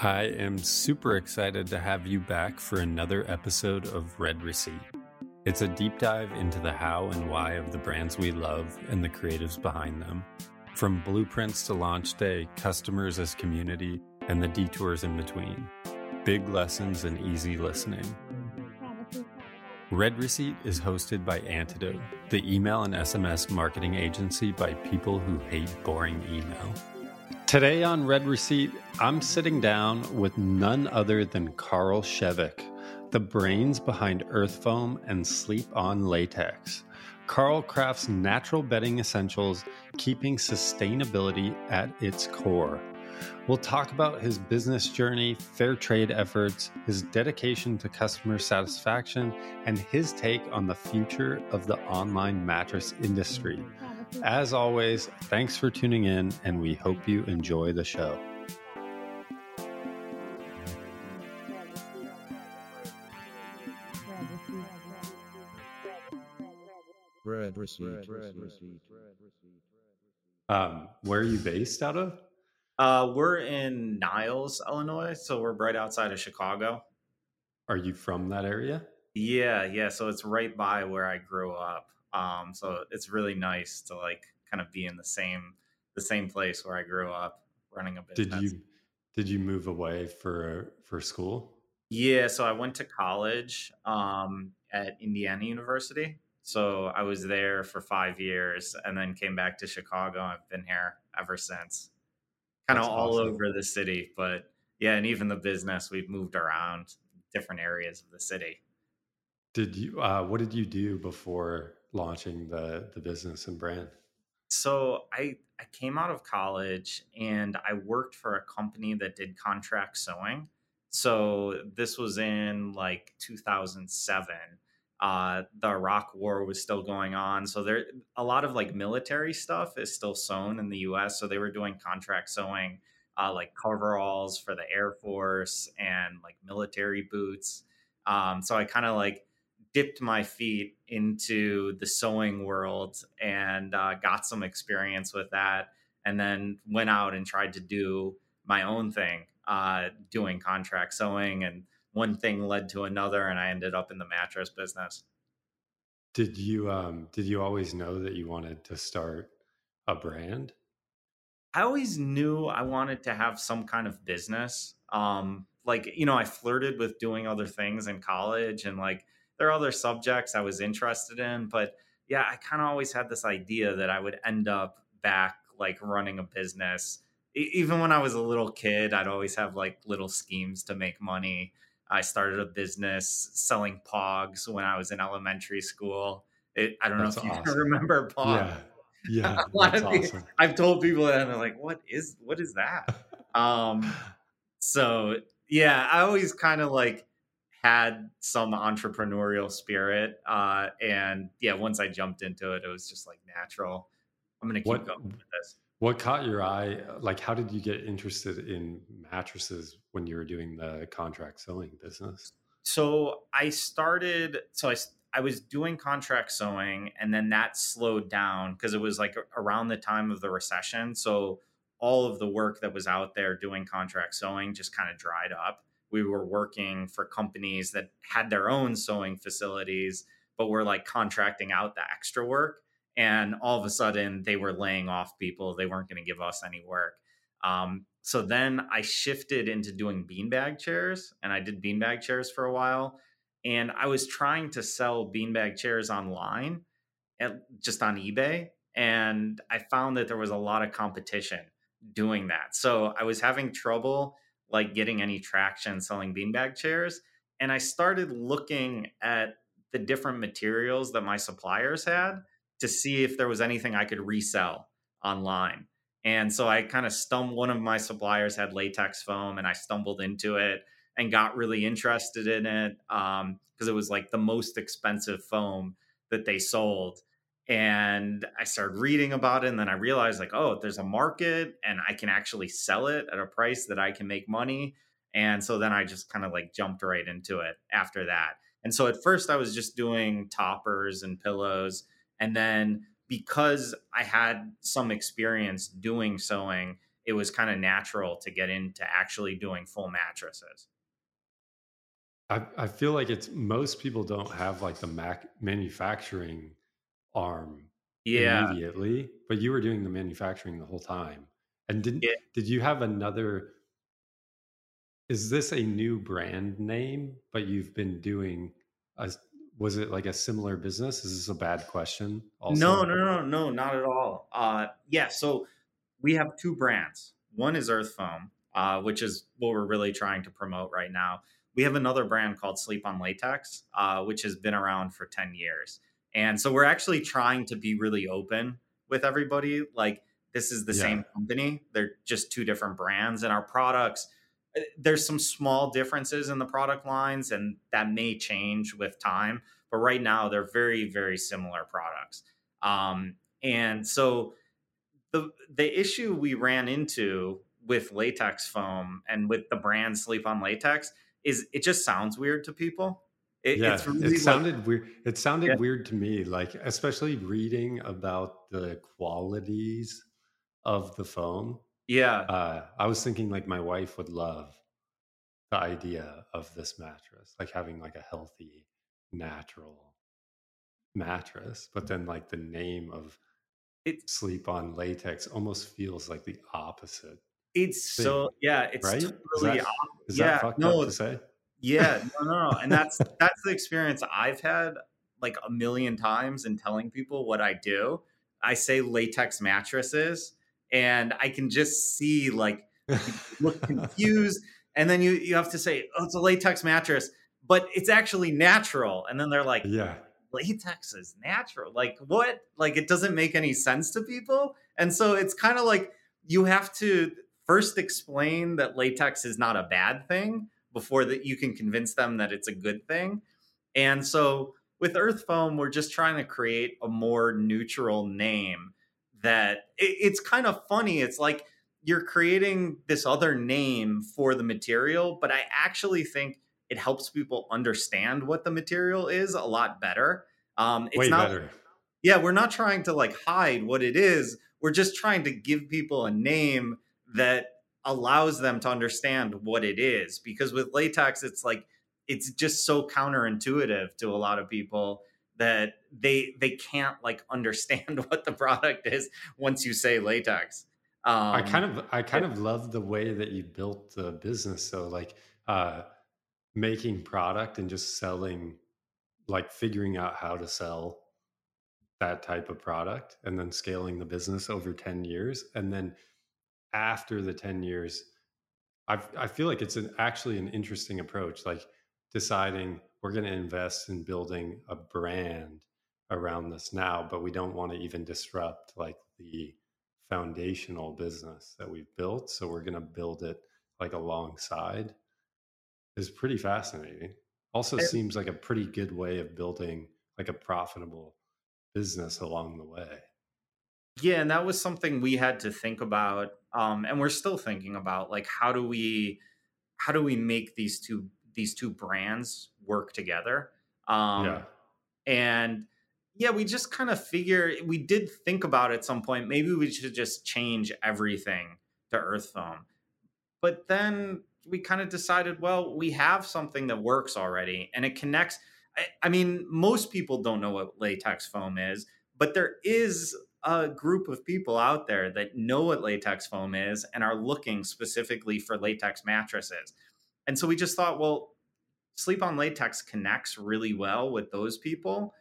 I am super excited to have you back for another episode of Read Receipt. It's a deep dive into the how and why of the brands we love and the creatives behind them. From blueprints to launch day, customers as community, and the detours in between. Big lessons and easy listening. Read Receipt is hosted by Antidote, the email and SMS marketing agency by people who hate boring email. Today on Read Receipt, I'm sitting down with none other than Karl Shevick, the brains behind Earth Foam and Sleep On Latex. Carl crafts natural bedding essentials, keeping sustainability at its core. We'll talk about his business journey, fair trade efforts, his dedication to customer satisfaction, and his take on the future of the online mattress industry. As always, thanks for tuning in, and we hope you enjoy the show. Read receipt. Um, where are you based out of? Uh, we're in Niles, Illinois, so we're right outside of Chicago. Are you from that area? Yeah, yeah. So it's right by where I grew up. Um, so it's really nice to like kind of be in the same the same place where I grew up, running a business. Did you did you move away for for school? Yeah, so I went to college um, at Indiana University. So I was there for five years, and then came back to Chicago. I've been here ever since kind of all awesome. over the city. But yeah, and even the business, we've moved around different areas of the city. Did you uh, what did you do before launching the the business and brand? So I I came out of college and I worked for a company that did contract sewing. So this was in like 2007. Uh, the Iraq War was still going on, so there a lot of like military stuff is still sewn in the U.S. So they were doing contract sewing, uh, like coveralls for the Air Force and like military boots. Um, so I kind of like dipped my feet into the sewing world and uh, got some experience with that and then went out and tried to do my own thing uh, doing contract sewing and one thing led to another and i ended up in the mattress business Did you um did you always know that you wanted to start a brand? I always knew I wanted to have some kind of business. Um, like, you know, I flirted with doing other things in college and like there are other subjects I was interested in, but yeah, I kind of always had this idea that I would end up back like running a business. E- even when I was a little kid, I'd always have like little schemes to make money. I started a business selling pogs when I was in elementary school. It, I don't That's know if you awesome. remember pogs. Yeah. Yeah. That's the- I've told people that and they're like, what is what is that? Um so yeah, I always kind of like had some entrepreneurial spirit. Uh and yeah, once I jumped into it, it was just like natural. I'm gonna keep What- going with this. What caught your eye? Like, how did you get interested in mattresses when you were doing the contract sewing business? so I started so I I was doing contract sewing and then that slowed down because it was like around the time of the recession so all of the work that was out there doing contract sewing just kind of dried up we were working for companies that had their own sewing facilities but were like contracting out the extra work and all of a sudden they were laying off people they weren't going to give us any work um, so then I shifted into doing beanbag chairs, and I did beanbag chairs for a while. And I was trying to sell beanbag chairs online, at, just on eBay, and I found that there was a lot of competition doing that. So I was having trouble like getting any traction selling beanbag chairs, and I started looking at the different materials that my suppliers had to see if there was anything I could resell online. And so I kind of stumbled, one of my suppliers had latex foam and I stumbled into it and got really interested in it um, because it was like the most expensive foam that they sold. And I started reading about it and then I realized like, oh, there's a market and I can actually sell it at a price that I can make money. And so then I just kind of like jumped right into it after that. And so at first I was just doing toppers and pillows. And then because I had some experience doing sewing, it was kind of natural to get into actually doing full mattresses. I, I feel like it's most people don't have like the mac manufacturing arm Yeah. immediately, but you were doing the manufacturing the whole time. And didn't Yeah. did you have another is this a new brand name, but you've been doing a was it like a similar business? Is this a bad question also? No, no, no, no, not at all. Uh, yeah, so we have two brands. One is Earth Foam, uh, which is what we're really trying to promote right now. We have another brand called Sleep on Latex, uh, which has been around for 10 years. And so we're actually trying to be really open with everybody. Like, this is the Yeah. same company, they're just two different brands, and our products. uh, There's some small differences in the product lines, and that may change with time. But right now, they're very, very similar products. Um, and so the the issue we ran into with latex foam and with the brand Sleep on Latex is it just sounds weird to people. It, Yeah, it's really it like- sounded weird. It sounded Yeah. weird to me, like especially reading about the qualities of the foam. yeah, Uh, I was thinking like my wife would love the idea of this mattress, like having like a healthy, natural mattress. But then like the name of it, sleep on latex almost feels like the opposite, it's so yeah, it's right? Is totally that, is yeah, that fucked no, up to say? Yeah, no, no, no. And that's that's the experience I've had like a million times in telling people what I do. I say latex mattresses, and I can just see like look confused, and then you you have to say, "Oh, it's a latex mattress," but it's actually natural, and then they're like, yeah. latex is natural. Like what? Like it doesn't make any sense to people. And so it's kind of like you have to first explain that latex is not a bad thing before that you can convince them that it's a good thing. And so with Earth Foam, we're just trying to create a more neutral name that it, it's kind of funny. It's like you're creating this other name for the material, but I actually think it helps people understand what the material is a lot better. Um, it's Way not, better. yeah, we're not trying to like hide what it is. We're just trying to give people a name that allows them to understand what it is. Because with latex, it's like it's just so counterintuitive to a lot of people that they they can't like understand what the product is once you say latex. Um, I kind of I kind of love the way that you built the business. So like uh making product and just selling like figuring out how to sell that type of product and then scaling the business over 10 years and then after the 10 years I I feel like it's an actually an interesting approach like deciding we're going to invest in building a brand around this now but we don't want to even disrupt like the foundational business that we've built so we're going to build it like alongside is pretty fascinating. Also And- seems like a pretty good way of building like a profitable business along the way Yeah, and that was something we had to think about, um, and we're still thinking about. Like, how do we, how do we make these two these two brands work together? Um, yeah and yeah, we just kind of figure we did think about at some point maybe we should just change everything to Earth Foam, but then we kind of decided, well, we have something that works already, and it connects. I, I mean, most people don't know what latex foam is, but there is a group of people out there that know what latex foam is and are looking specifically for latex mattresses. And so we just thought, well, sleep on latex connects really well with those people.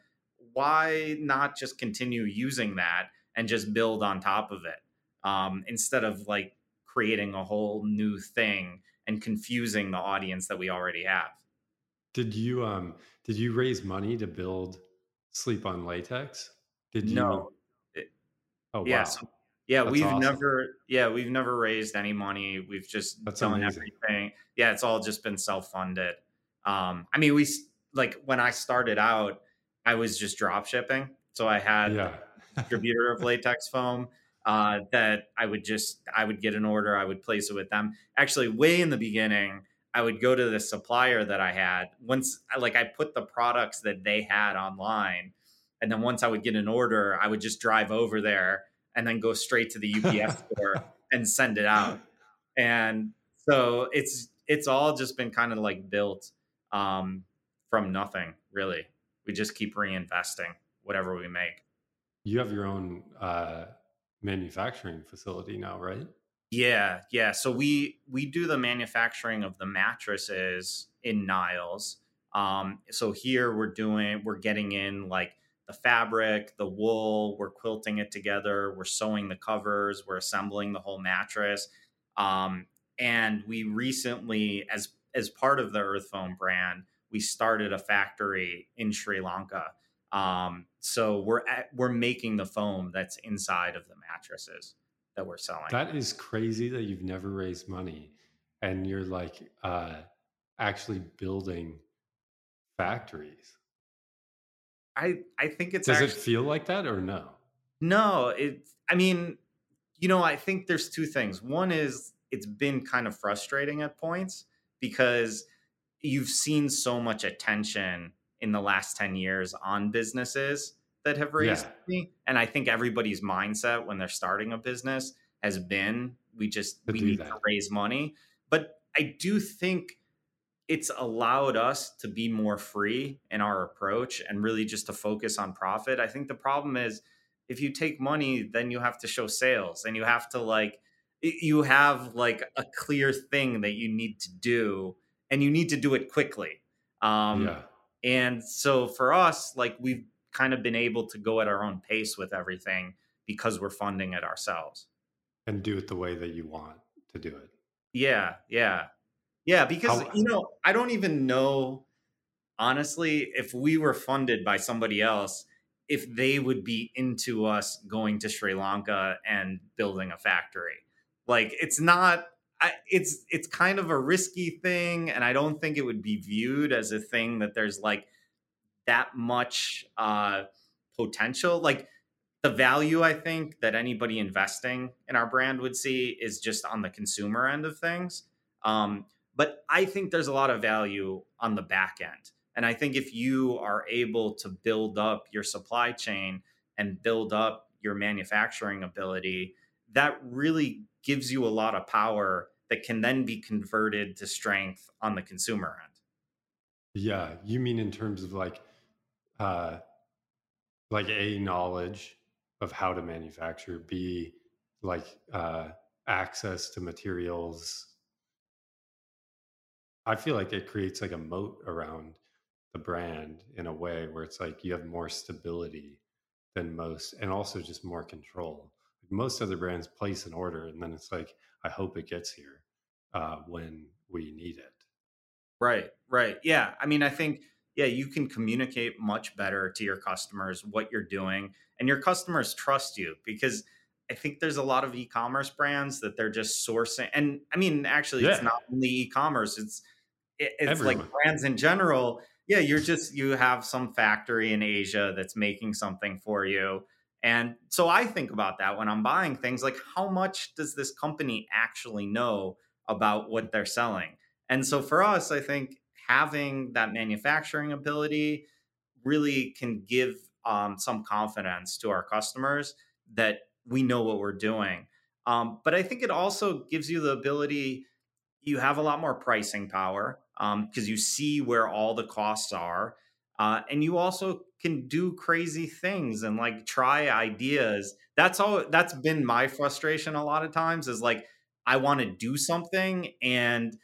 Why not just continue using that and just build on top of it um, instead of like creating a whole new thing and confusing the audience that we already have? did you um did you raise money to build sleep on latex did you No. Oh wow Yeah. So, yeah, That's we've awesome. never yeah, we've never raised any money. We've just That's done amazing. everything. Yeah, it's all just been self-funded. Um I mean, we like when I started out, I was just drop shipping. So I had yeah a distributor of latex foam uh that I would just I would get an order, I would place it with them. Actually, way in the beginning, I would go to the supplier that I had. Once I like I put the products that they had online and then once I would get an order, I would just drive over there and then go straight to the UPS store and send it out. And so it's it's all just been kind of like built um, from nothing, really. We just keep reinvesting whatever we make. You have your own uh, manufacturing facility now, right? Yeah, yeah. So we we do the manufacturing of the mattresses in Niles. Um, so here we're doing we're getting in like the fabric, the wool, we're quilting it together, we're sewing the covers, we're assembling the whole mattress. Um, and we recently, as as part of the Earth Foam brand, we started a factory in Sri Lanka. Um, so we're at, we're making the foam that's inside of the mattresses that we're selling. That is crazy that you've never raised money and you're like uh, actually building factories. I I think it's Does actually, it feel like that or no? no. It I mean, you know, I think there's two things. One is it's been kind of frustrating at points because you've seen so much attention in the last 10 years on businesses that have raised Yeah. money. And I think everybody's mindset when they're starting a business has been we just To we need to raise money. But I do think it's allowed us to be more free in our approach and really just to focus on profit. I think the problem is if you take money, then you have to show sales and you have to like you have like a clear thing that you need to do and you need to do it quickly. Um yeah. and so for us, like we've kind of been able to go at our own pace with everything because we're funding it ourselves. And do it the way that you want to do it. Yeah, yeah. Yeah, because How- you know, I don't even know honestly if we were funded by somebody else if they would be into us going to Sri Lanka and building a factory. Like it's not I, it's it's kind of a risky thing and I don't think it would be viewed as a thing that there's like that much uh potential like the value I think that anybody investing in our brand would see is just on the consumer end of things. Um, but I think there's a lot of value on the back end. And I think if you are able to build up your supply chain and build up your manufacturing ability, that really gives you a lot of power that can then be converted to strength on the consumer end. Yeah. You mean in terms of like, uh, like a knowledge of how to manufacture, b like uh, access to materials. I feel like it creates like a moat around the brand in a way where it's like you have more stability than most, and also just more control. Most other brands place an order, and then it's like, I hope it gets here uh, when we need it. Right, right. Yeah. I mean, I think, yeah, you can communicate much better to your customers what you're doing, and your customers trust you because I think there's a lot of e commerce brands that they're just sourcing. And I mean, actually, it's not only e commerce, it's, it, it's Everyone. like brands in general. Yeah, you're just, you have some factory in Asia that's making something for you. And so I think about that when I'm buying things like, how much does this company actually know about what they're selling? And so for us, I think having that manufacturing ability really can give um, some confidence to our customers that we know what we're doing. Um, but I think it also gives you the ability, you have a lot more pricing power because you see where all the costs are. Uh, and you also can do crazy things and like try ideas. That's all. That's been my frustration a lot of times. Is like I want to do something and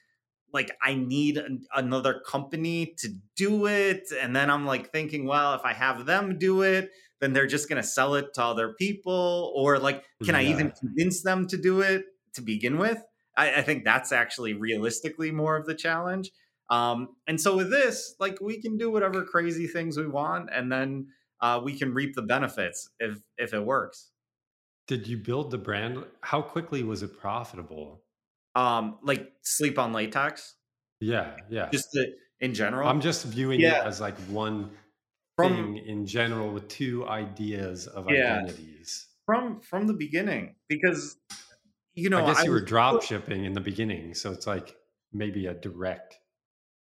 like I need an, another company to do it, and then I'm like thinking, well, if I have them do it, then they're just gonna sell it to other people, or like, can I even convince them to do it to begin with? I, I think that's actually realistically more of the challenge. Um, and so with this, like we can do whatever crazy things we want, and then uh, we can reap the benefits if if it works. Did you build the brand? How quickly was it profitable? Um, like sleep on latex, Yeah, yeah. just in general. I'm just viewing Yeah. it as like one From- thing in general with two ideas of Yeah. identities. from from the beginning because you know I guess you were drop shipping in the beginning, so it's like maybe a direct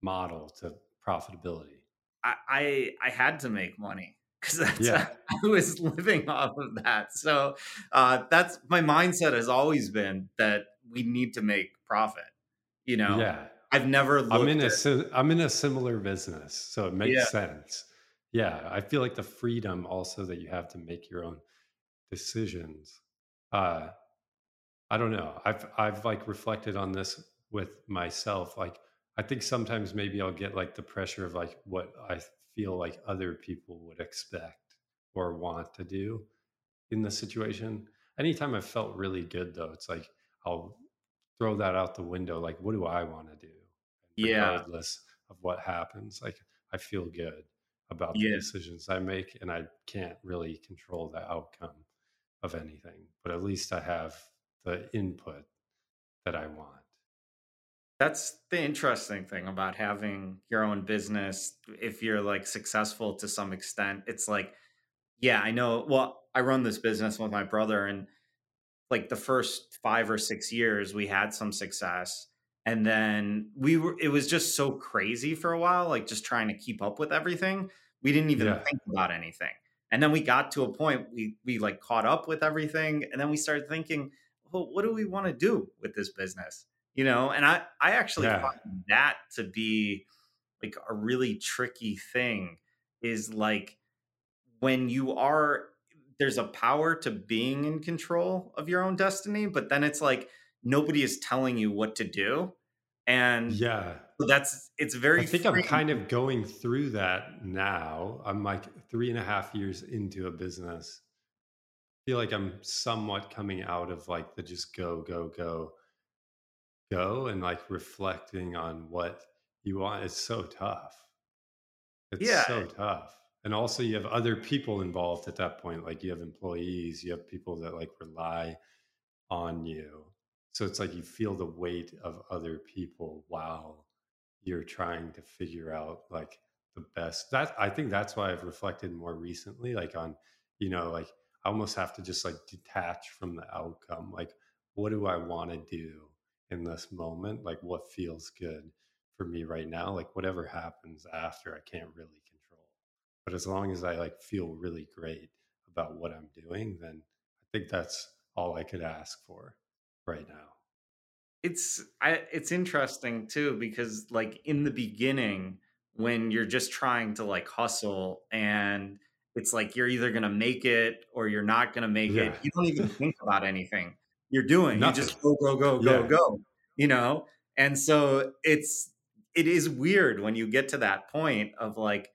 model to profitability. I, I I had to make money because that's Yeah. I was living off of that. So uh, that's my mindset has always been that we need to make profit. You know, Yeah. I've never looked I'm in a at si- I'm in a similar business, so it makes yeah, sense. Yeah, I feel like the freedom also that you have to make your own decisions. Uh, I don't know. I've I've like reflected on this with myself. Like I think sometimes maybe I'll get like the pressure of like what I feel like other people would expect or want to do in the situation. Anytime I've felt really good though, it's like I'll throw that out the window. Like, what do I want to do? And yeah, regardless of what happens, like I feel good about the decisions I make, and I can't really control the outcome of anything, but at least I have the input that I want. That's the interesting thing about having your own business. If you're like successful to some extent, it's like, yeah, I know. Well, I run this business with my brother, and like the first five or six years we had some success and then we were it was just so crazy for a while like just trying to keep up with everything we didn't even Yeah. think about anything and then we got to a point we we like caught up with everything and then we started thinking well what do we want to do with this business you know and i i actually Yeah. find that to be like a really tricky thing is like when you are there's a power to being in control of your own destiny but then it's like nobody is telling you what to do and Yeah. that's it's very I think I'm kind of going through that now. I'm like three and a half years into a business. feel like I'm somewhat coming out of like the just go, go, go, go, and like reflecting on what you want. It's so tough. It's yeah so tough. And also, you have other people involved at that point. Like, you have employees, you have people that like rely on you. So it's like you feel the weight of other people while you're trying to figure out like the best. That I think that's why I've reflected more recently, like on, you know, like I almost have to just like detach from the outcome. Like, what do I want to do in this moment? Like, what feels good for me right now? Like, whatever happens after, I can't really control. But as long as I like feel really great about what I'm doing, then I think that's all I could ask for right now. it's I, it's interesting too because like in the beginning when you're just trying to like hustle and it's like you're either going to make it or you're not going to make Yeah. it you don't even think about anything you're doing you just go go go go Yeah. go you know and so it's it is weird when you get to that point of like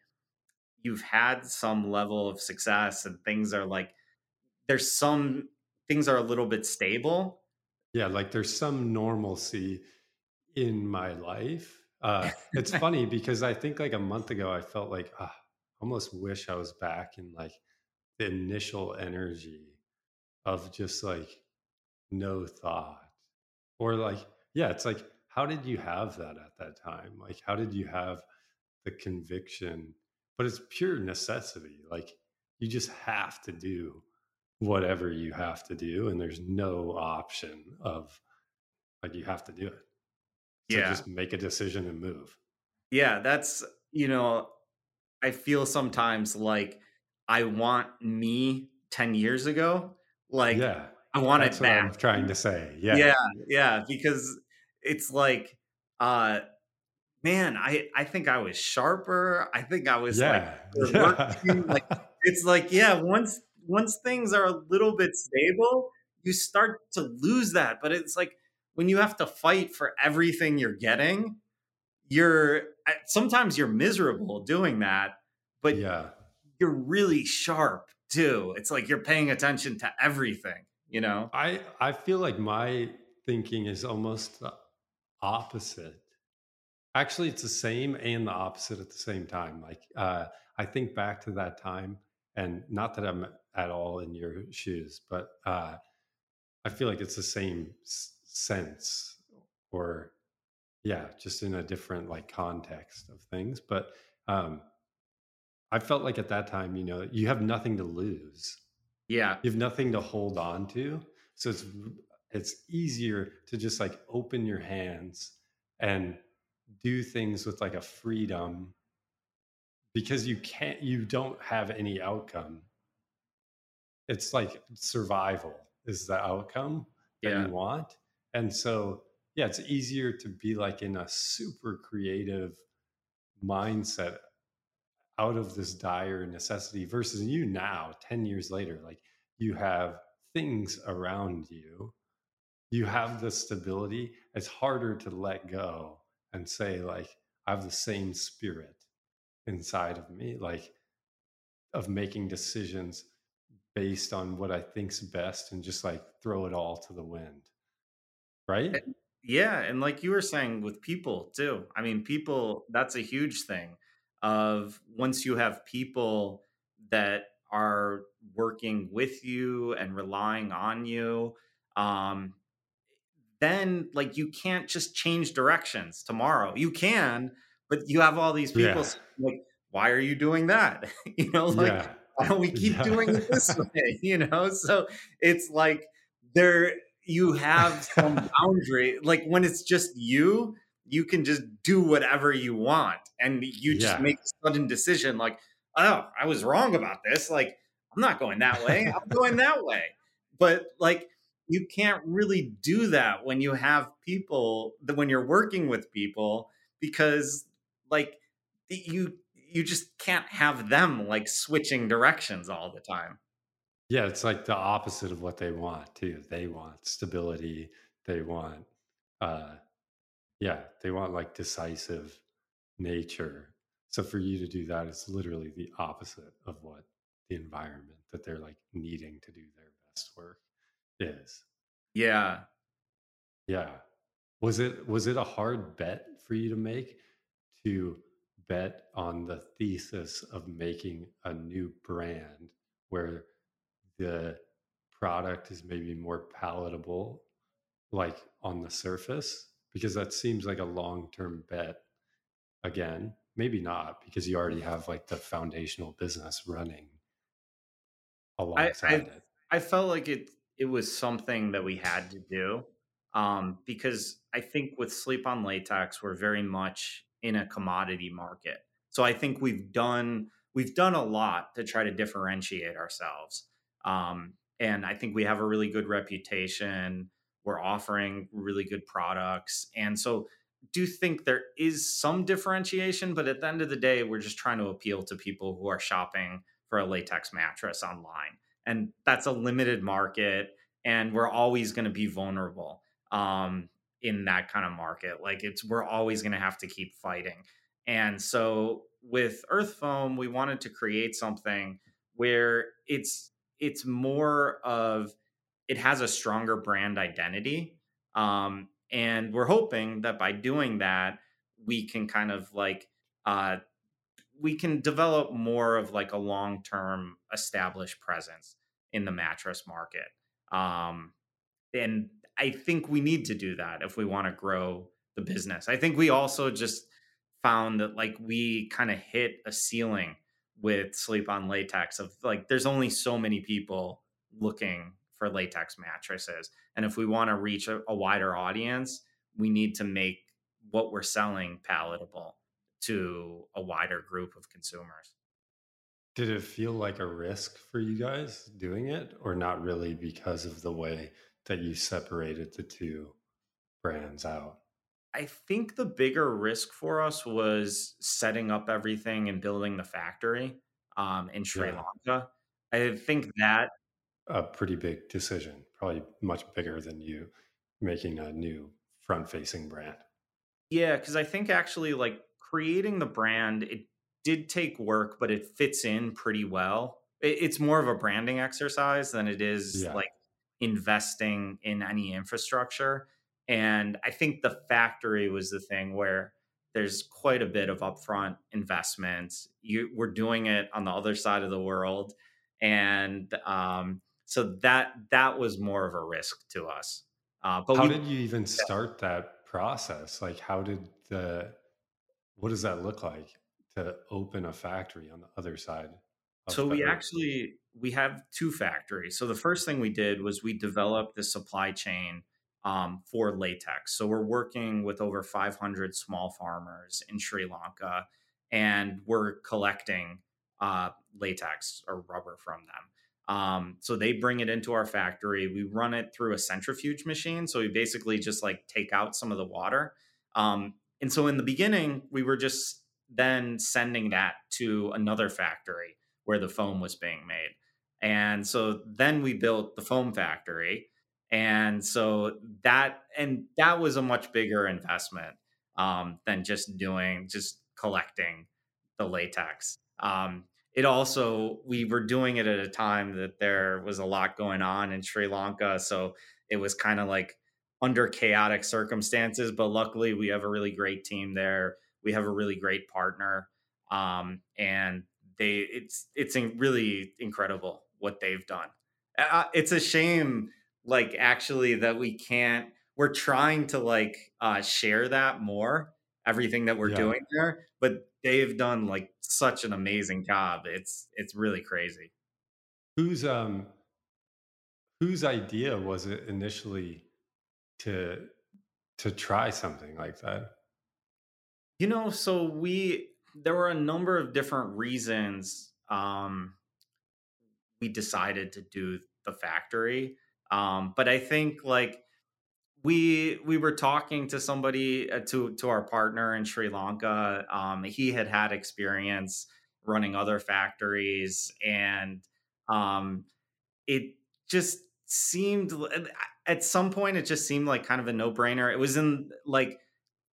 you've had some level of success and things are like there's some things are a little bit stable Yeah, like there's some normalcy in my life. Uh, it's funny because I think like a month ago, I felt like ah, almost wish I was back in like the initial energy of just like no thought or like, yeah, it's like, how did you have that at that time? Like, how did you have the conviction? But it's pure necessity. Like, you just have to do whatever you have to do, and there's no option of like, you have to do it. So yeah just make a decision and move. Yeah, that's, you know, I feel sometimes like I want me 10 years ago. Like yeah. I want That's it what I'm trying to say. Yeah. Yeah, yeah, because it's like uh man, I I think I was sharper. I think I was like Yeah. like it's like yeah, once once things are a little bit stable, you start to lose that, but it's like when you have to fight for everything you're getting, you're sometimes you're miserable doing that, but yeah. you're really sharp too. It's like you're paying attention to everything, you know? I I feel like my thinking is almost the opposite. Actually, it's the same and the opposite at the same time. Like uh, I think back to that time, and not that I'm at all in your shoes, but uh, I feel like it's the same s- sense, or yeah, just in a different like context of things. But um, I felt like at that time, you know, you have nothing to lose Yeah. you have nothing to hold on to so it's it's easier to just like open your hands and do things with like a freedom because you can't you don't have any outcome it's like survival is the outcome that Yeah. you want and so yeah it's easier to be like in a super creative mindset out of this dire necessity versus you now 10 years later like you have things around you. You have the stability. It's harder to let go and say like i have the same spirit inside of me like of making decisions based on what i think's best and just like throw it all to the wind. Right? Eh, yeah, and like you were saying with people too. I mean, people that's a huge thing of once you have people that are working with you and relying on you, um then like you can't just change directions tomorrow. You can, but you have all these people yeah saying, like, why are you doing that? you know, like yeah why don't we keep doing it this way? You know, so it's like there you have some boundary. Like when it's just you, you can just do whatever you want, and you just yeah make a sudden decision. Like, oh, I was wrong about this. Like, I'm not going that way. I'm going that way. But like, you can't really do that when you have people. When you're working with people, because like you you just can't have them like switching directions all the time. Yeah, it's like the opposite of what they want too. They want stability. They want uh yeah, they want like decisive nature. So for you to do that, it's literally the opposite of what the environment that they're like needing to do their best work is. Yeah. Yeah. Was it was it a hard bet for you to make to bet on the thesis of making a new brand where the product is maybe more palatable like on the surface because that seems like a long-term bet again maybe not because you already have like the foundational business running I alongside I it I felt like it it was something that we had to do um, because I think with sleep on latex we're very much in a commodity market. So I think we've done we've done a lot to try to differentiate ourselves, um, and I think we have a really good reputation. We're offering really good products, and so do think there is some differentiation. But at the end of the day, we're just trying to appeal to people who are shopping for a latex mattress online. And that's a limited market and we're always going to be vulnerable um, in that kind of market. Like it's we're always going to have to keep fighting. And so with earth foam we wanted to create something where it's it's more of it has a stronger brand identity um, and we're hoping that by doing that we can kind of like uh, we can develop more of like a long-term established presence in the mattress market. Um, and I think we need to do that if we want to grow the business. I think we also just found that like we kind of hit a ceiling with sleep on latex of like there's only so many people looking for latex mattresses. And if we want to reach a, a wider audience, we need to make what we're selling palatable to a wider group of consumers. Did it feel like a risk for you guys doing it, or not really because of the way that you separated the two brands out? I think the bigger risk for us was setting up everything and building the factory um, in Sri Yeah, Lanka. I think that, a pretty big decision, probably much bigger than you making a new front facing brand. yeah, because I think actually like creating the brand, it did take work, but it fits in pretty well. It's more of a branding exercise than it is Yeah. like investing in any infrastructure. And I think the factory was the thing where there's quite a bit of upfront investment. You we're doing it on the other side of the world, and um, so that that was more of a risk to us. Uh, but How we did you even start that process? Like, how did the, what does that look like to open a factory on the other side So we actually we have two factories. So the first thing we did was we developed the supply chain um, for latex. So we're working with over 500 small farmers in Sri Lanka, and we're collecting uh, latex or rubber from them. Um, so they bring it into our factory. We run it through a centrifuge machine. So we basically just like take out some of the water. Um, and so in the beginning, we were just then sending that to another factory where the foam was being made. And so then we built the foam factory. And so that and that was a much bigger investment um, than just doing just collecting the latex. Um, it also we were doing it at a time that there was a lot going on in Sri Lanka, so it was kind of like under chaotic circumstances. But luckily, we have a really great team there. We have a really great partner, um, and they it's it's really incredible what they've done. Uh, it's a shame, like actually, that we can't. We're trying to like uh, share that more, everything that we're yeah. doing there, but they've done like such an amazing job. It's it's really crazy. Whose um whose idea was it initially to to try something like that? You know, so we there were a number of different reasons um we decided to do the factory. Um, but I think like we we were talking to somebody uh, to to our partner in Sri Lanka. Um, he had had experience running other factories, and um, it just seemed at some point it just seemed like kind of a no brainer. It was in like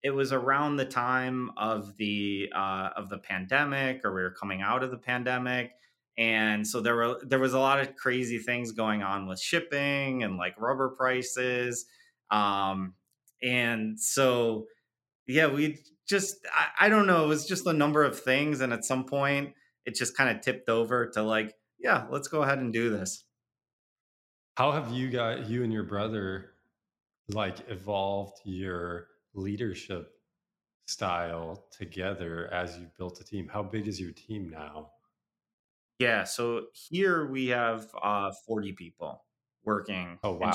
it was around the time of the uh, of the pandemic, or we were coming out of the pandemic, and so there were there was a lot of crazy things going on with shipping and like rubber prices um, and so, yeah, we just, I, I don't know, it was just a number of things. And at some point, it just kind of tipped over to like, yeah, let's go ahead and do this. How have you got, you and your brother, like evolved your leadership style together as you've built a team? How big is your team now? Yeah, so here we have uh, 40 people working. Oh, wow.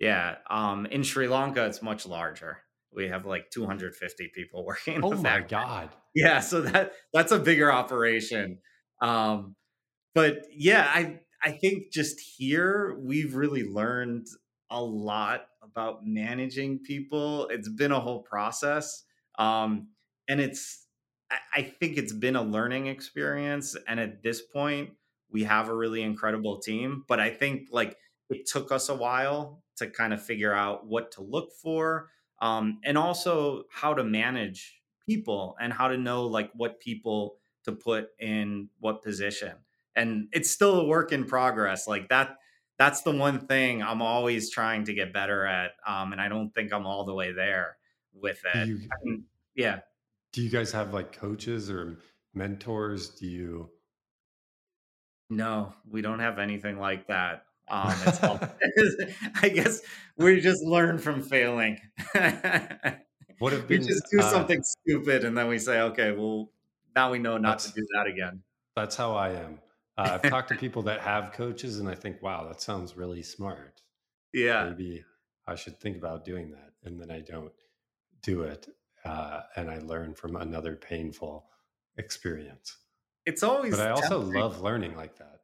Yeah. Um, in Sri Lanka, it's much larger. We have like 250 people working. Oh my god. Yeah, so that that's a bigger operation. Um, but yeah, I I think just here we've really learned a lot about managing people. It's been a whole process. Um, and it's I think it's been a learning experience. And at this point, we have a really incredible team. But I think like it took us a while to kind of figure out what to look for um, and also how to manage people and how to know like what people to put in what position. And it's still a work in progress like that that's the one thing i'm always trying to get better at um, and i don't think i'm all the way there with it. you, I mean, yeah. do you guys have like coaches or mentors? Do you no we don't have anything like that um, it's I guess we just learn from failing. what if we just do uh, something stupid and then we say, okay, well, now we know not to do that again. That's how I am. Uh, I've talked to people that have coaches, and I think, wow, that sounds really smart. Yeah, maybe I should think about doing that, and then I don't do it, uh, and I learn from another painful experience. It's always, but I also tempting. love learning like that.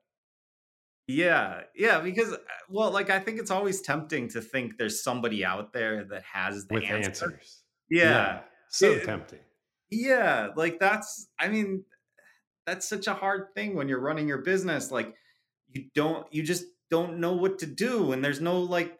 Yeah, yeah, because uh, well, like I think it's always tempting to think there's somebody out there that has the with answer. answers. Yeah, yeah so it, tempting. Yeah, like that's. I mean, that's such a hard thing when you're running your business. Like you don't, you just don't know what to do, and there's no like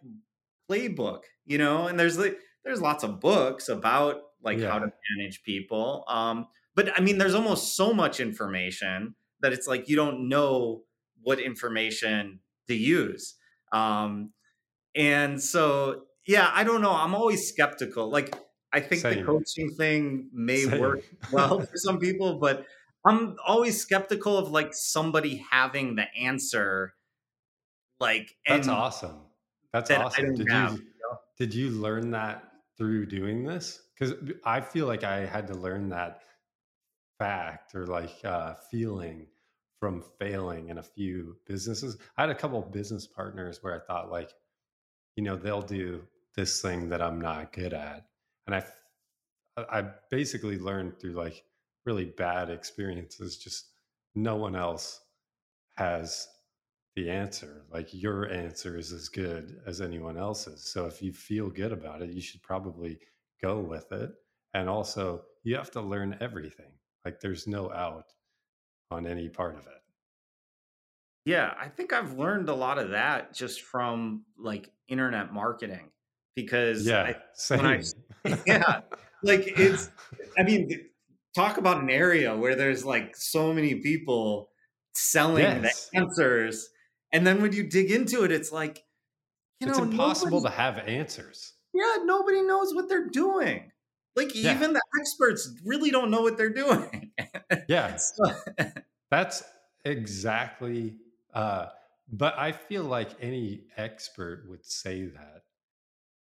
playbook, you know. And there's like there's lots of books about like yeah. how to manage people. Um, but I mean, there's almost so much information that it's like you don't know what information to use. Um, and so, yeah, I don't know. I'm always skeptical. Like, I think Same. the coaching thing may Same. work well for some people, but I'm always skeptical of like somebody having the answer. Like, that's awesome. That's that awesome. Did have, you, you know? did you learn that through doing this? Because I feel like I had to learn that fact or like uh, feeling from failing in a few businesses. I had a couple of business partners where I thought like, you know, they'll do this thing that I'm not good at. And I I basically learned through like really bad experiences. Just no one else has the answer. Like your answer is as good as anyone else's. So if you feel good about it, you should probably go with it. And also, you have to learn everything. Like there's no out on any part of it. Yeah, I think I've learned a lot of that just from like internet marketing because Yeah, I, same. I yeah, like it's I mean talk about an area where there's like so many people selling the answers and then when you dig into it it's like you It's know impossible nobody to have answers. yeah nobody knows what they're doing like Yeah. even the experts really don't know what they're doing Yeah. So- That's exactly uh but I feel like any expert would say that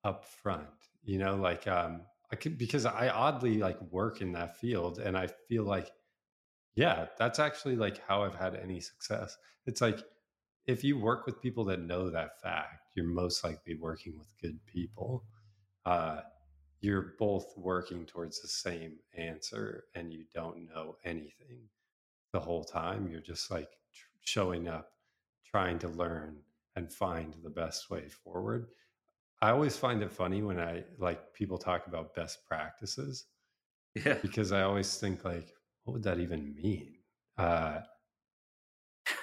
up front, you know, like um I could because I oddly like work in that field and I feel like yeah, that's actually like how I've had any success. It's like if you work with people that know that fact, you're most likely working with good people. Uh you're both working towards the same answer and you don't know anything the whole time. You're just like tr- showing up, trying to learn and find the best way forward. I always find it funny when I like people talk about best practices yeah because I always think like, what would that even mean? Uh,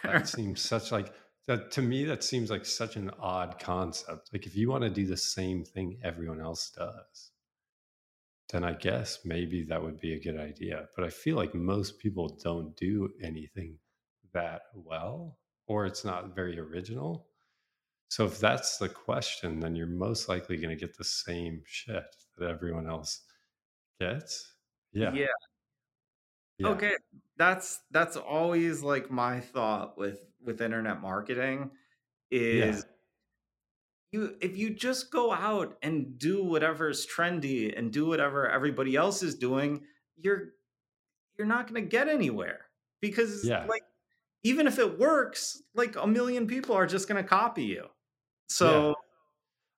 that seems such like that to me. That seems like such an odd concept. Like if you want to do the same thing everyone else does, then I guess maybe that would be a good idea. But I feel like most people don't do anything that well, or it's not very original. So if that's the question, then you're most likely going to get the same shit that everyone else gets. Yeah. yeah Yeah. Okay, that's that's always like my thought with with internet marketing Yeah. Is you if you just go out and do whatever's trendy and do whatever everybody else is doing, you're you're not going to get anywhere because Yeah. like even if it works, like a million people are just going to copy you. Yeah. So,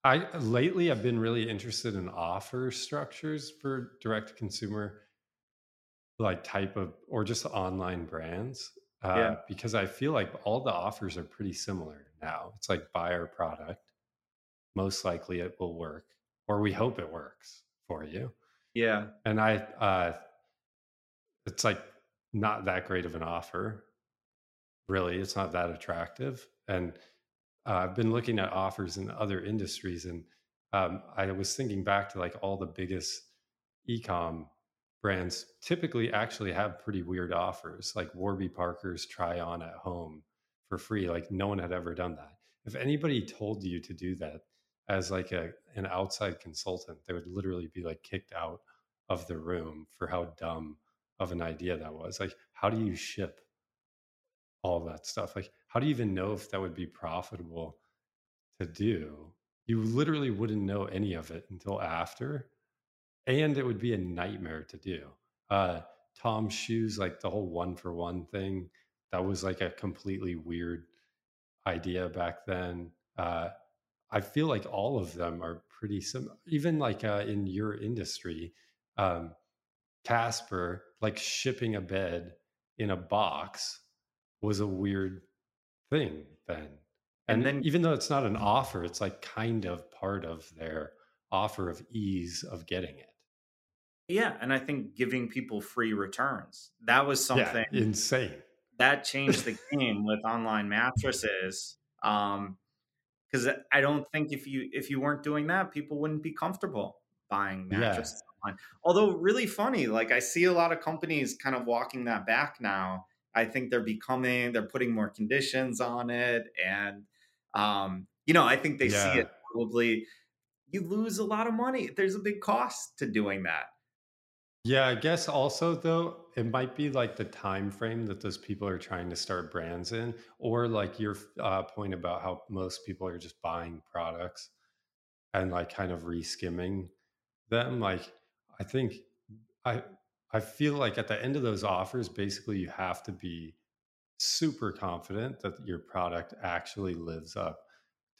I lately I've been really interested in offer structures for direct consumer like type of or just online brands uh, yeah. because I feel like all the offers are pretty similar now. It's like buy our product, most likely it will work, or we hope it works for you. Yeah. And I, uh, it's like not that great of an offer, really. It's not that attractive. And uh, I've been looking at offers in other industries, and um, I was thinking back to like all the biggest ecom brands typically actually have pretty weird offers, like Warby Parker's try on at home for free. Like no one had ever done that. If anybody told you to do that as like a an outside consultant, they would literally be like kicked out of the room for how dumb of an idea that was. Like, how do you ship all that stuff? Like, how do you even know if that would be profitable to do? You literally wouldn't know any of it until after and it would be a nightmare to do. Uh, Tom's shoes, like the whole one for one thing, that was like a completely weird idea back then. Uh, I feel like all of them are pretty similar. Even like uh, in your industry, um, Casper, like shipping a bed in a box was a weird thing then. And And then even though it's not an offer, it's like kind of part of their offer of ease of getting it. yeah, and I think giving people free returns. That was Yeah, something insane. that changed the game with online mattresses um because i don't think if you if you weren't doing that people wouldn't be comfortable buying Yeah, mattresses online. Although really funny like i see a lot of companies kind of walking that back now. I think they're becoming they're putting more conditions on it and um you know i think they see it probably you lose a lot of money. There's a big cost to doing that yeah. I guess also though it might be like the time frame that those people are trying to start brands in, or like your uh, point about how most people are just buying products and like kind of reskinning them. Like I think I I feel like at the end of those offers, basically you have to be super confident that your product actually lives up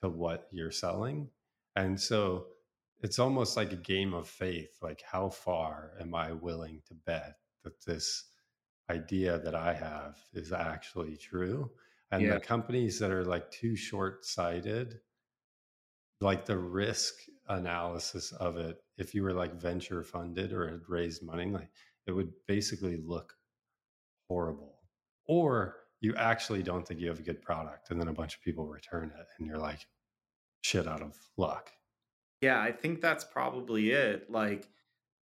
to what you're selling. And so it's almost like a game of faith. Like, how far am I willing to bet that this idea that I have is actually true. And Yeah. the companies that are like too short sighted, like the risk analysis of it, if you were like venture funded or had raised money, like it would basically look horrible. Or you actually don't think you have a good product and then a bunch of people return it and you're like shit out of luck. Yeah, I think that's probably it. Like,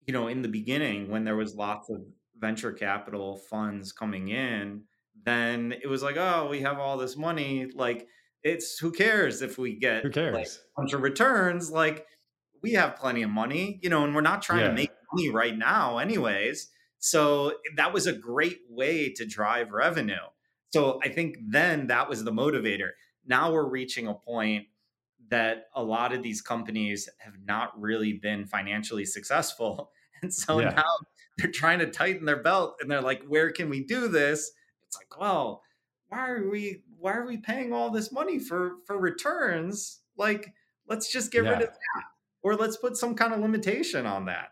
you know, in the beginning, when there was lots of venture capital funds coming in, then it was like, oh, we have all this money. Like, it's who cares if we get Who like cares? a bunch of returns? Like, we have plenty of money, you know, and we're not trying to make money right now, anyways. So that was a great way to drive revenue. So I think then that was the motivator. Now we're reaching a point that a lot of these companies have not really been financially successful. And so Yeah. now they're trying to tighten their belt and they're like, where can we do this? It's like, well, why are we why are we paying all this money for for returns? Like, let's just get rid of that. Or let's put some kind of limitation on that.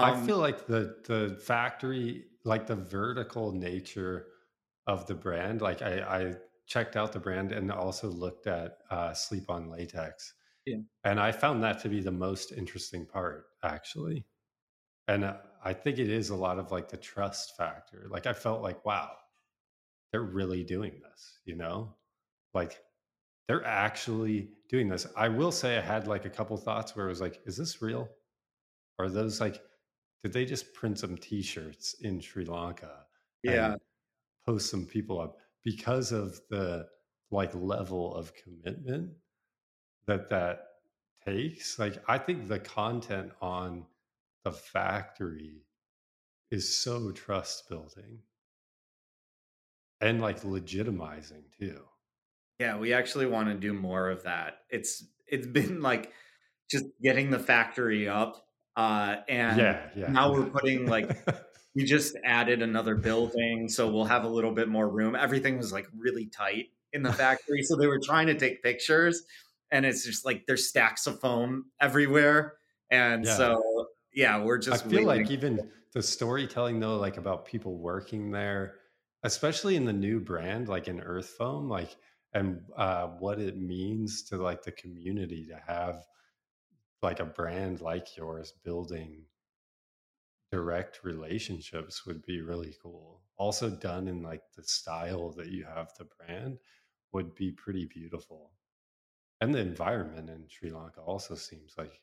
I Um feel like the the factory, like the vertical nature of the brand, like I, I checked out the brand and also looked at uh, Sleep on Latex, Yeah. and I found that to be the most interesting part, actually. And uh, I think it is a lot of like the trust factor. Like I felt like, wow, they're really doing this, you know, like they're actually doing this. I will say I had like a couple thoughts where it was like, is this real? Are those like, did they just print some T-shirts in Sri Lanka yeah. and post some people up because of the like level of commitment that that takes? Like, I think the content on the factory is so trust building and like legitimizing too. Yeah, we actually want to do more of that. It's it's been like just getting the factory up uh and Yeah, yeah. now we're putting like we just added another building so we'll have a little bit more room everything was like really tight in the factory so they were trying to take pictures and it's just like there's stacks of foam everywhere and Yeah. so yeah we're just. I feel like even the storytelling though, like about people working there, especially in the new brand, like in Earth Foam, like and uh, what it means to like the community to have like a brand like yours building direct relationships would be really cool. Also done in like the style that you have the brand would be pretty beautiful. And the environment in Sri Lanka also seems like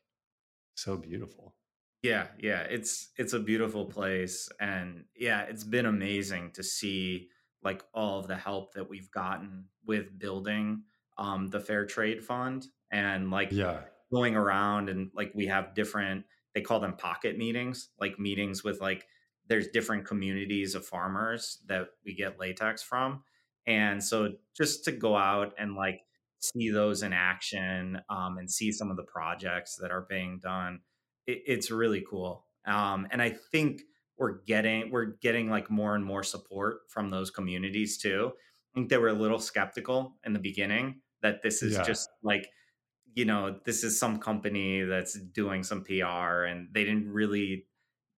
so beautiful. Yeah, yeah, it's it's a beautiful place and yeah, it's been amazing to see like all of the help that we've gotten with building um the Fair Trade Fund and like Yeah. going around and like we have different they call them pocket meetings, like meetings with like there's different communities of farmers that we get latex from. And so just to go out and like see those in action um, and see some of the projects that are being done it, it's really cool. Um, and I think we're getting we're getting like more and more support from those communities too. I think they were a little skeptical in the beginning that this is Yeah. just like you know this is some company that's doing some PR and they didn't really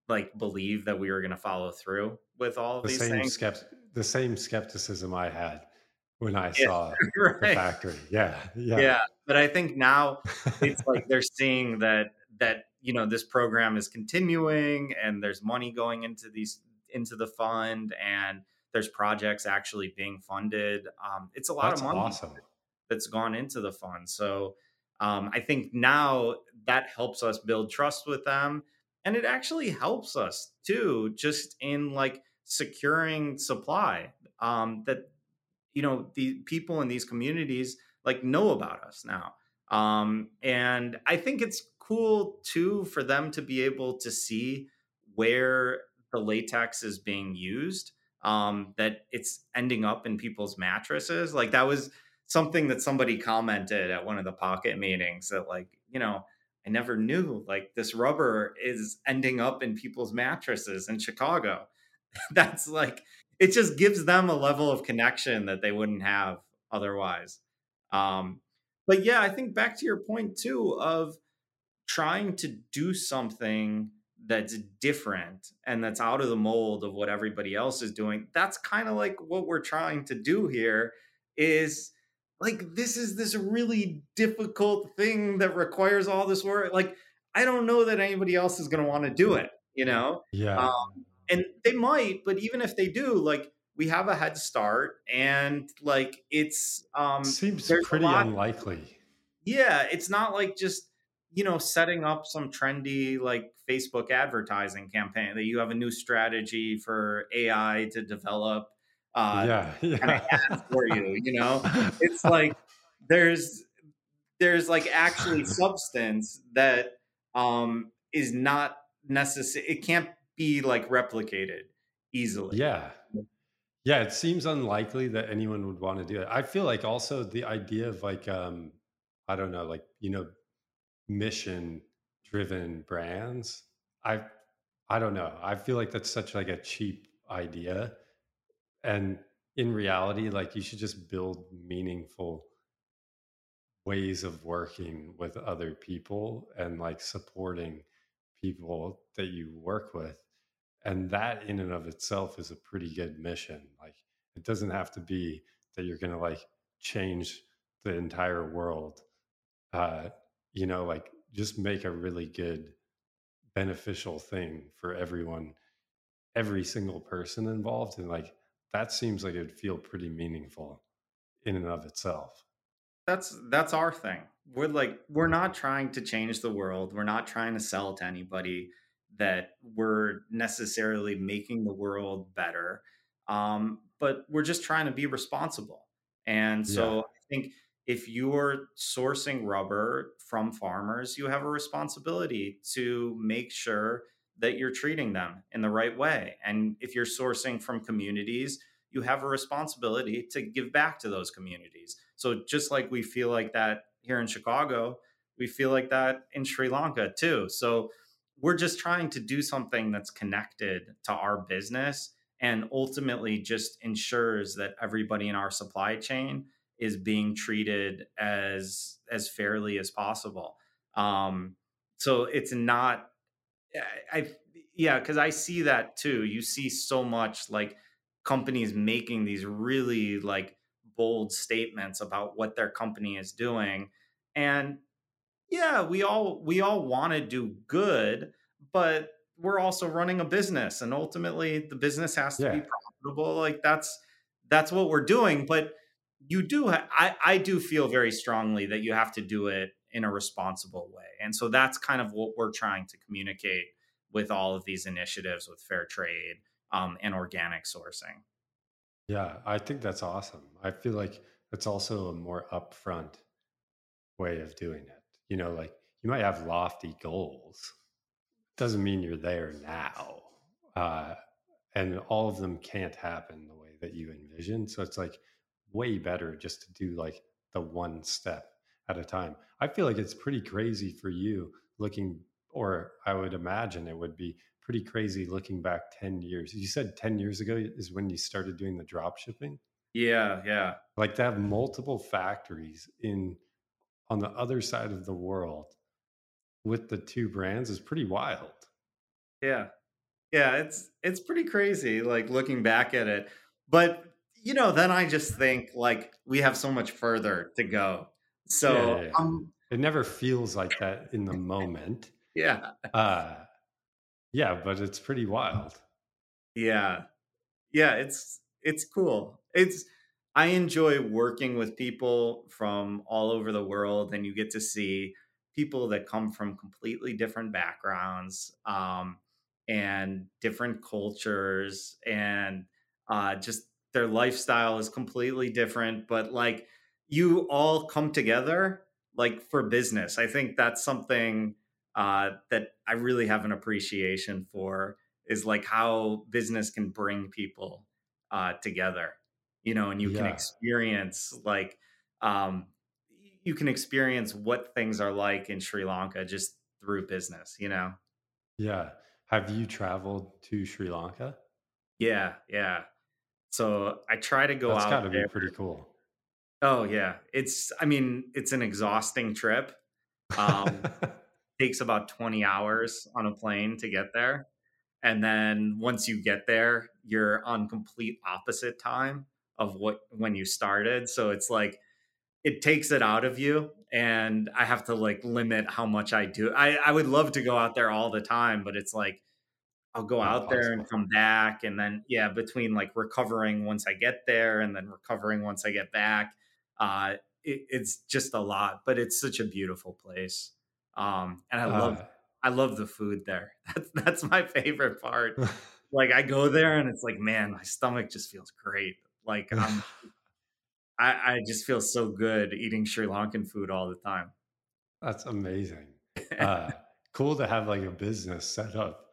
like believe that we were going to follow through with all the these same things. skept the same skepticism I had when I Yeah, saw the factory. Yeah, yeah, Yeah, but I think now it's like they're seeing that that you know this program is continuing and there's money going into these into the fund and there's projects actually being funded um, it's a lot that's of money awesome. that's gone into the fund so um, i think now that helps us build trust with them and it actually helps us too just in like securing supply um, that you know the people in these communities like know about us now. Um, and i think it's cool too for them to be able to see where the latex is being used um, that it's ending up in people's mattresses. Like that was something that somebody commented at one of the pocket meetings that like you know i never knew like this rubber is ending up in people's mattresses in chicago. That's like it just gives them a level of connection that they wouldn't have otherwise. Um but yeah i think back to your point too of trying to do something that's different and that's out of the mold of what everybody else is doing. That's kind of like what we're trying to do here is like this is this really difficult thing that requires all this work like i don't know that anybody else is going to want to do it you know? Yeah. Um, and they might but even if they do like we have a head start and like it's um seems pretty unlikely. Yeah it's not like just you know setting up some trendy like facebook advertising campaign that you have a new strategy for ai to develop uh yeah, yeah. for you you know? It's like there's there's like actually substance that um is not necessary it can't be like replicated easily. Yeah. Yeah it seems unlikely that anyone would want to do it. I feel like also the idea of like um i don't know like you know mission driven brands i i don't know. I feel like that's such like a cheap idea and in reality like you should just build meaningful ways of working with other people and like supporting people that you work with and that in and of itself is a pretty good mission like it doesn't have to be that you're going to like change the entire world uh you know, like just make a really good, beneficial thing for everyone, every single person involved. And like that seems like it'd feel pretty meaningful in and of itself. That's that's our thing. We're like we're not trying to change the world. We're not trying to sell to anybody that we're necessarily making the world better. Um, but we're just trying to be responsible. And so yeah. I think if you're sourcing rubber from farmers, you have a responsibility to make sure that you're treating them in the right way. And if you're sourcing from communities, you have a responsibility to give back to those communities. So just like we feel like that here in Chicago, we feel like that in Sri Lanka too. So we're just trying to do something that's connected to our business and ultimately just ensures that everybody in our supply chain is being treated as as fairly as possible. Um, so it's not, I, I yeah, because I see that too. You see so much like companies making these really like bold statements about what their company is doing, and yeah, we all we all want to do good, but we're also running a business, and ultimately the business has to yeah. be profitable. Like that's that's what we're doing, but you do ha- I, I do feel very strongly that you have to do it in a responsible way and so that's kind of what we're trying to communicate with all of these initiatives with fair trade um, and organic sourcing. Yeah i think that's awesome. I feel like it's also a more upfront way of doing it. You know like you might have lofty goals. Doesn't mean you're there now uh, and all of them can't happen the way that you envision so it's like way better just to do like the one step at a time. I feel like it's pretty crazy for you looking, or I would imagine it would be pretty crazy looking back 10 years. You said 10 years ago is when you started doing the drop shipping? Yeah, yeah. Like to have multiple factories in on the other side of the world with the two brands is pretty wild. Yeah. Yeah, it's it's pretty crazy like looking back at it. But you know, then I just think like we have so much further to go. So yeah, yeah. Um, it never feels like that in the moment. yeah. Uh, yeah, but it's pretty wild. Yeah. Yeah, it's it's cool. It's I enjoy working with people from all over the world and you get to see people that come from completely different backgrounds um, and different cultures and uh, just their lifestyle is completely different, but like you all come together like for business. I think that's something uh, that I really have an appreciation for is like how business can bring people uh, together, you know, and you yeah. can experience like um, you can experience what things are like in Sri Lanka just through business, you know. Yeah. Have you traveled to Sri Lanka? Yeah, yeah. So I try to go That's out. That's got to be pretty cool. Oh yeah, it's. I mean, it's an exhausting trip. Um, takes about 20 hours on a plane to get there. And then once you get there, you're on complete opposite time of what when you started. So it's like it takes it out of you and I have to like limit how much I do. I, I would love to go out there all the time, but it's like I'll go Not out there and come back and then yeah, between like recovering once I get there and then recovering once I get back, uh it, it's just a lot, but it's such a beautiful place. Um and I love Uh, I love the food there. That's that's my favorite part. Like I go there and it's like, man, my stomach just feels great. Like I'm I, I just feel so good eating Sri Lankan food all the time. That's amazing. Uh, cool to have like a business set up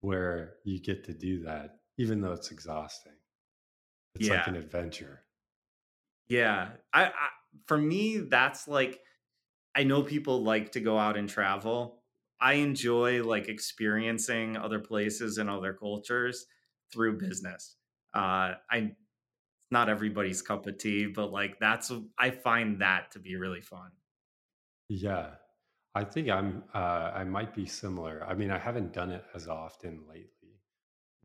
where you get to do that, even though it's exhausting. It's like an adventure. Yeah. I, I for me that's like I know people like to go out and travel. I enjoy like experiencing other places and other cultures through business. Uh I not everybody's cup of tea, but like that's I find that to be really fun. Yeah. I think I'm, uh, I might be similar. I mean, I haven't done it as often lately,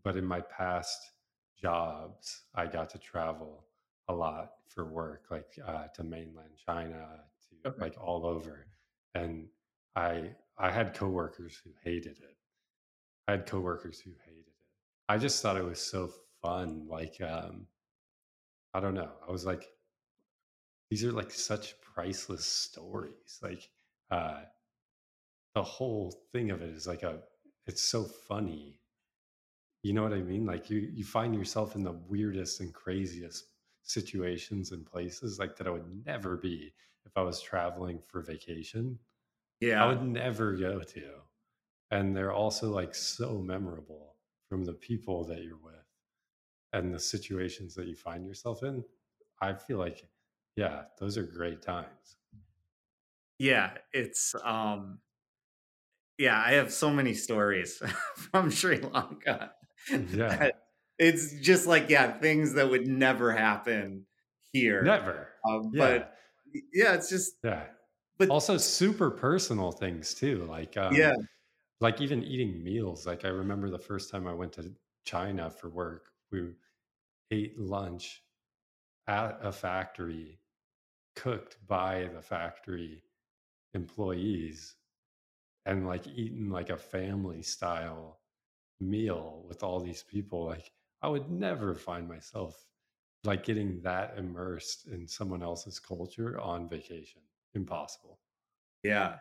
but in my past jobs, I got to travel a lot for work, like uh, to mainland China, to Okay. like all over. And I, I had coworkers who hated it. I had coworkers who hated it. I just thought it was so fun. Like, um, I don't know. I was like, these are like such priceless stories. Like, uh, the whole thing of it is like a, it's so funny. You know what I mean? Like you, you find yourself in the weirdest and craziest situations and places like that I would never be if I was traveling for vacation. Yeah. I would never go to. And they're also like so memorable from the people that you're with and the situations that you find yourself in. I feel like, yeah, those are great times. Yeah, it's um yeah, I have so many stories from Sri Lanka. Yeah, that it's just like yeah, things that would never happen here. never. Um, Yeah, but yeah, it's just yeah. but Also, super personal things too, like yeah, um, like even eating meals. Like I remember the first time I went to China for work, we ate lunch at a factory cooked by the factory employees and like eating like a family style meal with all these people like i would never find myself like getting that immersed in someone else's culture on vacation impossible yeah.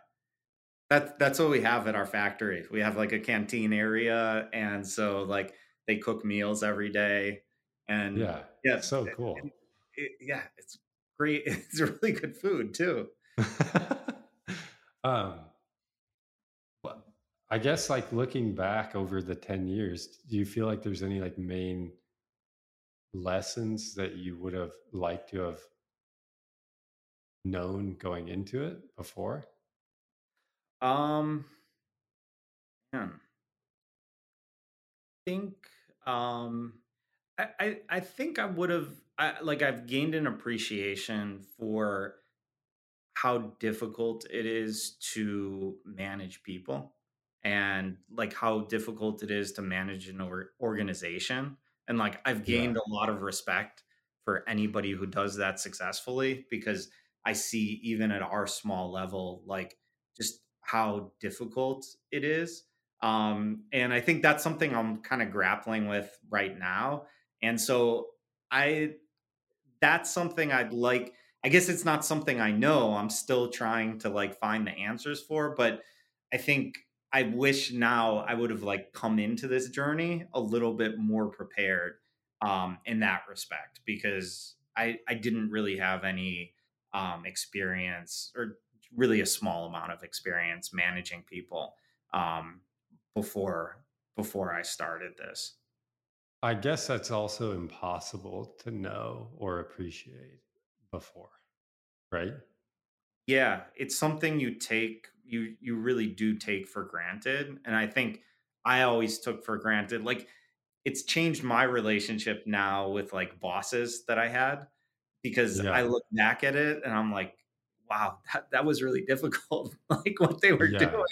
That's that's what we have at our factory. We have like a canteen area, and so like they cook meals every day, and yeah yeah, so it, cool it, it- yeah, it's great. It's really good food too. um i guess like looking back over the 10 years do you feel like there's any like main lessons that you would have liked to have known going into it before? Um, man, I think um I, I I think I would have I, like I've gained an appreciation for how difficult it is to manage people and like how difficult it is to manage an or- organization and like I've yeah gained a lot of respect for anybody who does that successfully because I see even at our small level like just how difficult it is um and I think that's something I'm kind of grappling with right now and so I that's something I'd like. I guess it's not something I know. I'm still trying to like find the answers for, but I think I wish now I would have like come into this journey a little bit more prepared um in that respect because I I didn't really have any um experience or really a small amount of experience managing people um before before I started this. i guess that's also impossible to know or appreciate before right Yeah, it's something you take you you really do take for granted, and I think I always took for granted. Like it's changed my relationship now with like bosses that I had because I look back at it and I'm like, wow, that, that was really difficult. like what they were yeah. doing.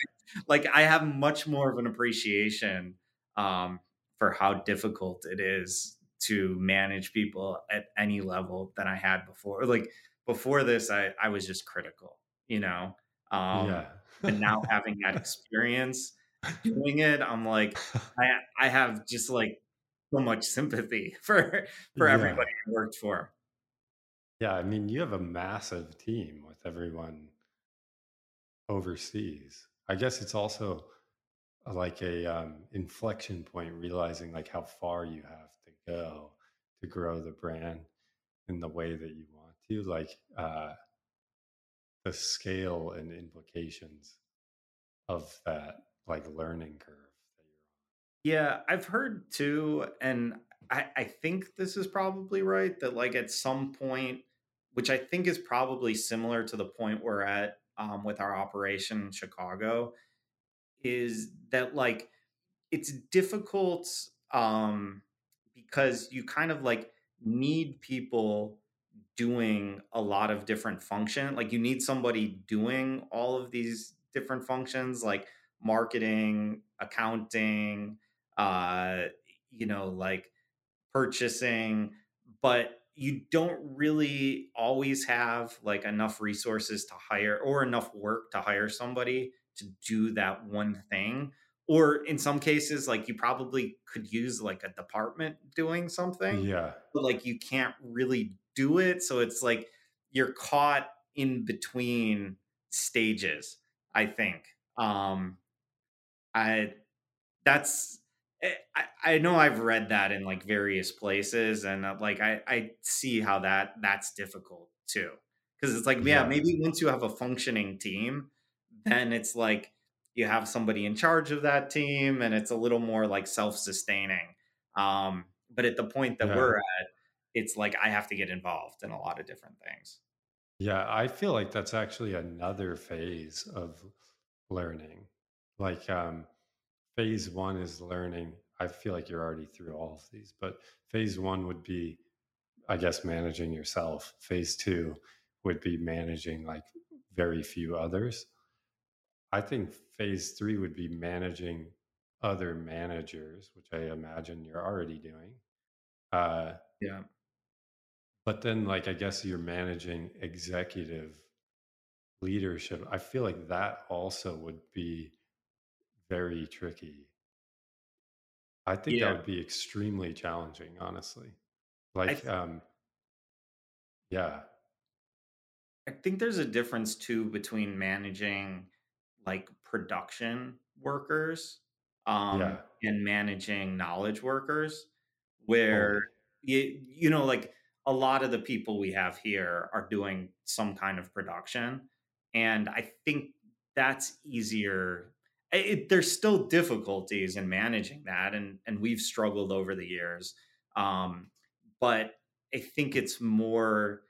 Like I have much more of an appreciation um, for how difficult it is to manage people at any level than I had before. Like before this, I, I was just critical, you know? Um, yeah. And now having that experience doing it, I'm like, I, I have just like so much sympathy for, for yeah. everybody I worked for. Yeah. I mean, you have a massive team with everyone overseas. I guess it's also like a um, inflection point, realizing like how far you have to go to grow the brand in the way that you want to, like uh, the scale and implications of that like learning curve that you're on. Yeah, I've heard too, and I, I think this is probably right that like at some point, which I think is probably similar to the point we're at um, with our operation in Chicago, is that like it's difficult um, because you kind of like need people doing a lot of different function like you need somebody doing all of these different functions like marketing accounting uh you know like purchasing but you don't really always have like enough resources to hire or enough work to hire somebody to do that one thing or in some cases like you probably could use like a department doing something yeah. but like you can't really do it so it's like you're caught in between stages i think. Um i that's eh, I, I know I've read that in like various places, and uh, like I, I see how that that's difficult too, because it's like yeah, maybe once you have a functioning team, then it's like you have somebody in charge of that team and it's a little more like self-sustaining. Um, but at the point that yeah. we're at it's like i have to get involved in a lot of different things yeah i feel like that's actually another phase of learning like um, phase one is learning i feel like you're already through all of these but phase one would be i guess managing yourself phase two would be managing like very few others I think phase three would be managing other managers, which I imagine you're already doing. Uh, yeah. But then, like, I guess you're managing executive leadership. I feel like that also would be very tricky. I think yeah. that would be extremely challenging, honestly. Like, th- um, yeah. I think there's a difference too between managing like production workers um, yeah. and managing knowledge workers where you, you know like a lot of the people we have here are doing some kind of production and i think that's easier it, there's still difficulties in managing that and and we've struggled over the years um, but i think it's more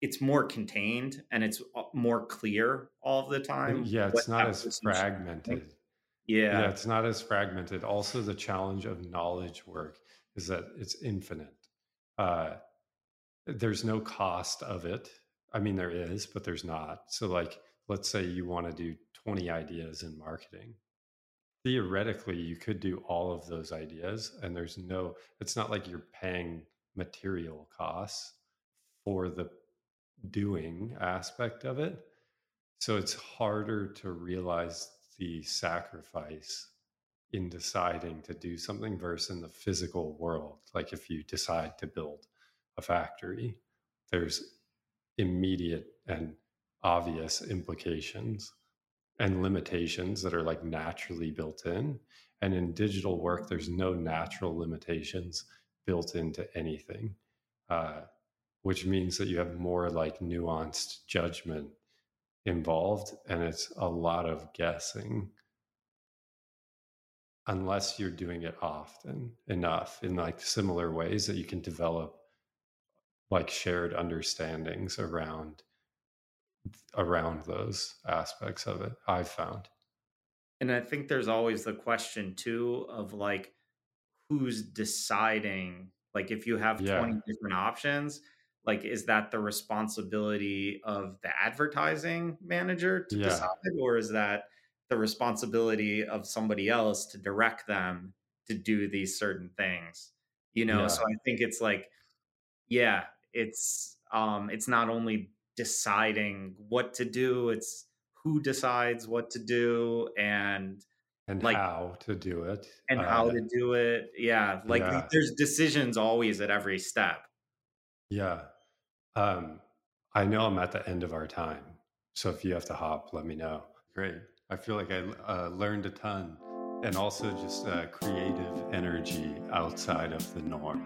it's more contained and it's uh, more clear all the time. Yeah, it's not as fragmented. Yeah. yeah, it's not as fragmented. Also, the challenge of knowledge work is that it's infinite. Uh, there's no cost of it. I mean, there is, but there's not. So, like, let's say you want to do 20 ideas in marketing. Theoretically, you could do all of those ideas, and there's no, it's not like you're paying material costs for the doing aspect of it. So it's harder to realize the sacrifice in deciding to do something versus in the physical world. Like if you decide to build a factory, there's immediate and obvious implications and limitations that are like naturally built in. And in digital work, there's no natural limitations built into anything. Uh, which means that you have more like nuanced judgment involved and it's a lot of guessing unless you're doing it often enough in like similar ways that you can develop like shared understandings around around those aspects of it i've found and i think there's always the question too of like who's deciding like if you have yeah. 20 different options like is that the responsibility of the advertising manager to Yeah. decide or is that the responsibility of somebody else to direct them to do these certain things you know Yeah. so i think it's like yeah it's um it's not only deciding what to do it's who decides what to do and and like- how to do it. and how Uh, to do it yeah like yeah. there's decisions always at every step Yeah. Um, I know I'm at the end of our time. So if you have to hop, let me know. Great. I feel like I uh, learned a ton and also just uh, creative energy outside of the norm.